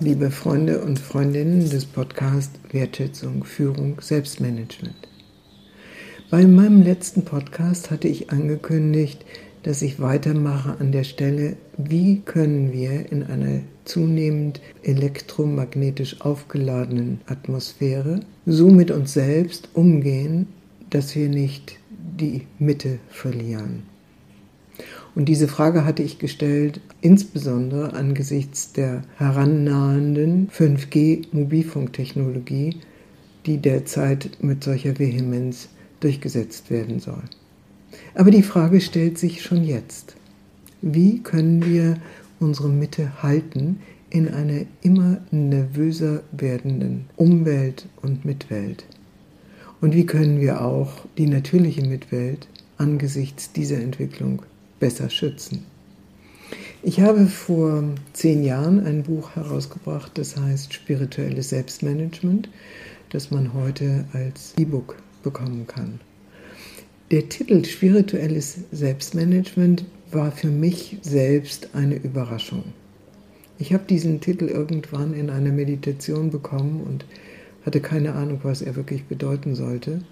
liebe Freunde und Freundinnen des Podcasts Wertschätzung, Führung, Selbstmanagement. Bei meinem letzten Podcast hatte ich angekündigt, dass ich weitermache an der Stelle, wie können wir in einer zunehmend elektromagnetisch aufgeladenen Atmosphäre so mit uns selbst umgehen, dass wir nicht die Mitte verlieren. Und diese Frage hatte ich gestellt, insbesondere angesichts der herannahenden 5G-Mobilfunktechnologie, die derzeit mit solcher Vehemenz durchgesetzt werden soll. Aber die Frage stellt sich schon jetzt. Wie können wir unsere Mitte halten in einer immer nervöser werdenden Umwelt und Mitwelt? Und wie können wir auch die natürliche Mitwelt angesichts dieser Entwicklung besser schützen. Ich habe vor zehn Jahren ein Buch herausgebracht, das heißt Spirituelles Selbstmanagement, das man heute als E-Book bekommen kann. Der Titel Spirituelles Selbstmanagement war für mich selbst eine Überraschung. Ich habe diesen Titel irgendwann in einer Meditation bekommen und hatte keine Ahnung, was er wirklich bedeuten sollte.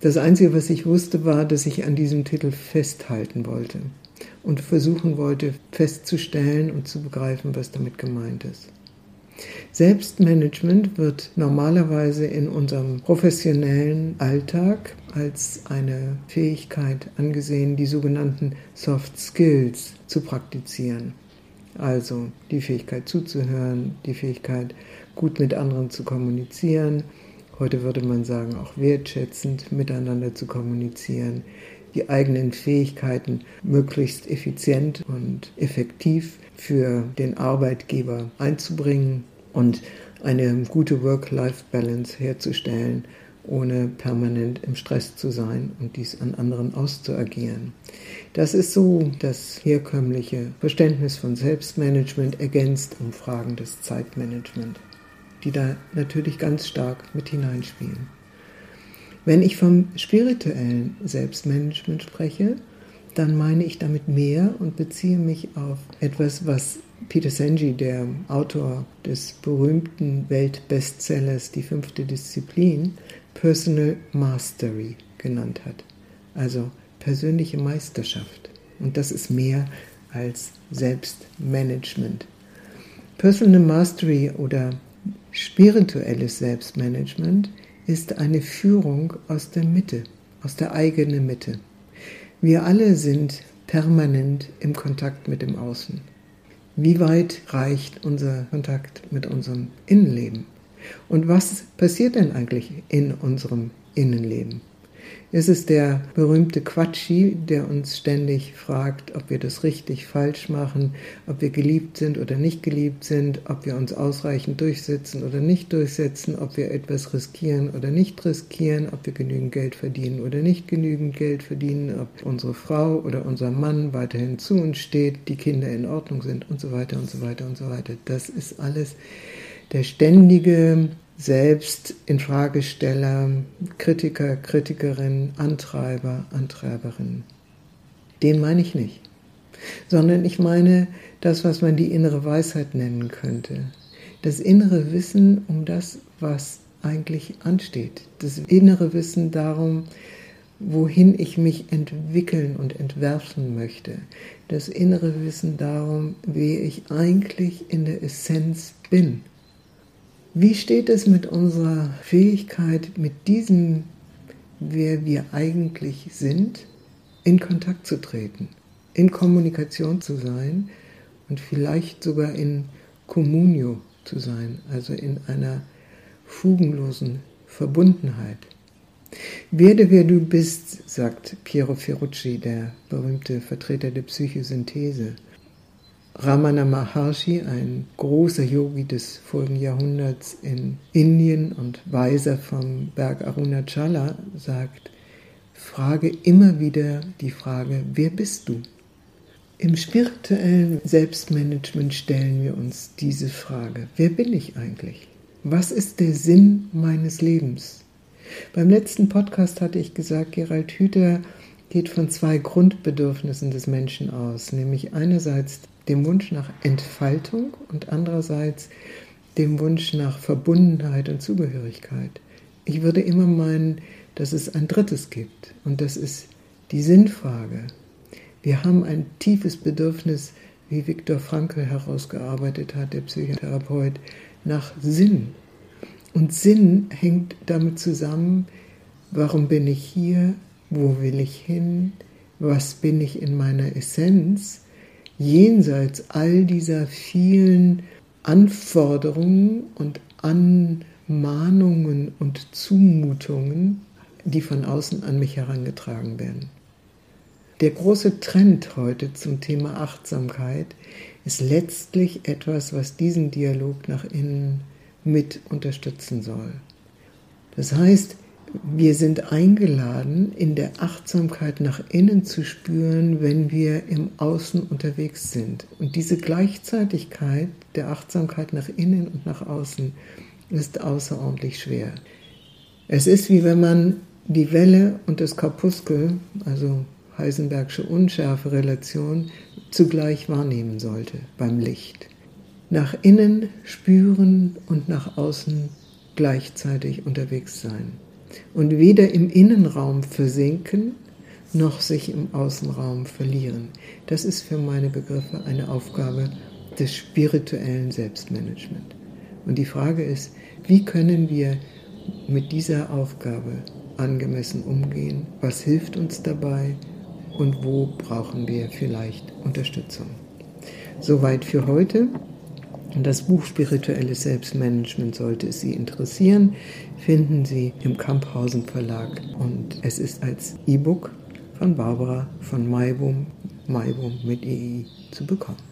Das Einzige, was ich wusste, war, dass ich an diesem Titel festhalten wollte und versuchen wollte, festzustellen und zu begreifen, was damit gemeint ist. Selbstmanagement wird normalerweise in unserem professionellen Alltag als eine Fähigkeit angesehen, die sogenannten Soft Skills zu praktizieren. Also die Fähigkeit zuzuhören, die Fähigkeit gut mit anderen zu kommunizieren, heute würde man sagen, auch wertschätzend miteinander zu kommunizieren, die eigenen Fähigkeiten möglichst effizient und effektiv für den Arbeitgeber einzubringen und eine gute Work-Life-Balance herzustellen, ohne permanent im Stress zu sein und dies an anderen auszuagieren. Das ist so das herkömmliche Verständnis von Selbstmanagement ergänzt um Fragen des Zeitmanagements die da natürlich ganz stark mit hineinspielen. Wenn ich vom spirituellen Selbstmanagement spreche, dann meine ich damit mehr und beziehe mich auf etwas, was Peter Senji, der Autor des berühmten Weltbestsellers Die fünfte Disziplin, Personal Mastery genannt hat. Also persönliche Meisterschaft. Und das ist mehr als Selbstmanagement. Personal Mastery oder Spirituelles Selbstmanagement ist eine Führung aus der Mitte, aus der eigenen Mitte. Wir alle sind permanent im Kontakt mit dem Außen. Wie weit reicht unser Kontakt mit unserem Innenleben? Und was passiert denn eigentlich in unserem Innenleben? Es ist der berühmte Quatschi, der uns ständig fragt, ob wir das richtig falsch machen, ob wir geliebt sind oder nicht geliebt sind, ob wir uns ausreichend durchsetzen oder nicht durchsetzen, ob wir etwas riskieren oder nicht riskieren, ob wir genügend Geld verdienen oder nicht genügend Geld verdienen, ob unsere Frau oder unser Mann weiterhin zu uns steht, die Kinder in Ordnung sind und so weiter und so weiter und so weiter. Das ist alles der ständige selbst Infragesteller, Kritiker, Kritikerin, Antreiber, Antreiberin. Den meine ich nicht, sondern ich meine das, was man die innere Weisheit nennen könnte. Das innere Wissen um das, was eigentlich ansteht. Das innere Wissen darum, wohin ich mich entwickeln und entwerfen möchte. Das innere Wissen darum, wie ich eigentlich in der Essenz bin wie steht es mit unserer Fähigkeit, mit diesem, wer wir eigentlich sind, in Kontakt zu treten, in Kommunikation zu sein und vielleicht sogar in Communio zu sein, also in einer fugenlosen Verbundenheit? Werde wer du bist, sagt Piero Ferrucci, der berühmte Vertreter der Psychosynthese. Ramana Maharshi, ein großer Yogi des vorigen Jahrhunderts in Indien und Weiser vom Berg Arunachala, sagt, frage immer wieder die Frage, wer bist du? Im spirituellen Selbstmanagement stellen wir uns diese Frage, wer bin ich eigentlich? Was ist der Sinn meines Lebens? Beim letzten Podcast hatte ich gesagt, Gerald Hüther geht von zwei Grundbedürfnissen des Menschen aus, nämlich einerseits dem Wunsch nach Entfaltung und andererseits dem Wunsch nach Verbundenheit und Zugehörigkeit. Ich würde immer meinen, dass es ein drittes gibt und das ist die Sinnfrage. Wir haben ein tiefes Bedürfnis, wie Viktor Frankl herausgearbeitet hat, der Psychotherapeut, nach Sinn. Und Sinn hängt damit zusammen, warum bin ich hier, wo will ich hin, was bin ich in meiner Essenz, jenseits all dieser vielen Anforderungen und Anmahnungen und Zumutungen, die von außen an mich herangetragen werden. Der große Trend heute zum Thema Achtsamkeit ist letztlich etwas, was diesen Dialog nach innen mit unterstützen soll. Das heißt, wir sind eingeladen, in der Achtsamkeit nach innen zu spüren, wenn wir im Außen unterwegs sind. Und diese Gleichzeitigkeit der Achtsamkeit nach innen und nach außen ist außerordentlich schwer. Es ist wie wenn man die Welle und das Korpuskel, also Heisenbergsche Unschärfe-Relation, zugleich wahrnehmen sollte beim Licht. Nach innen spüren und nach außen gleichzeitig unterwegs sein und weder im Innenraum versinken noch sich im Außenraum verlieren. Das ist für meine Begriffe eine Aufgabe des spirituellen Selbstmanagement. Und die Frage ist, wie können wir mit dieser Aufgabe angemessen umgehen? Was hilft uns dabei? Und wo brauchen wir vielleicht Unterstützung? Soweit für heute. Das Buch Spirituelles Selbstmanagement sollte es Sie interessieren, finden Sie im Kamphausen Verlag und es ist als E-Book von Barbara von Maibum, Maibum mit EI zu bekommen.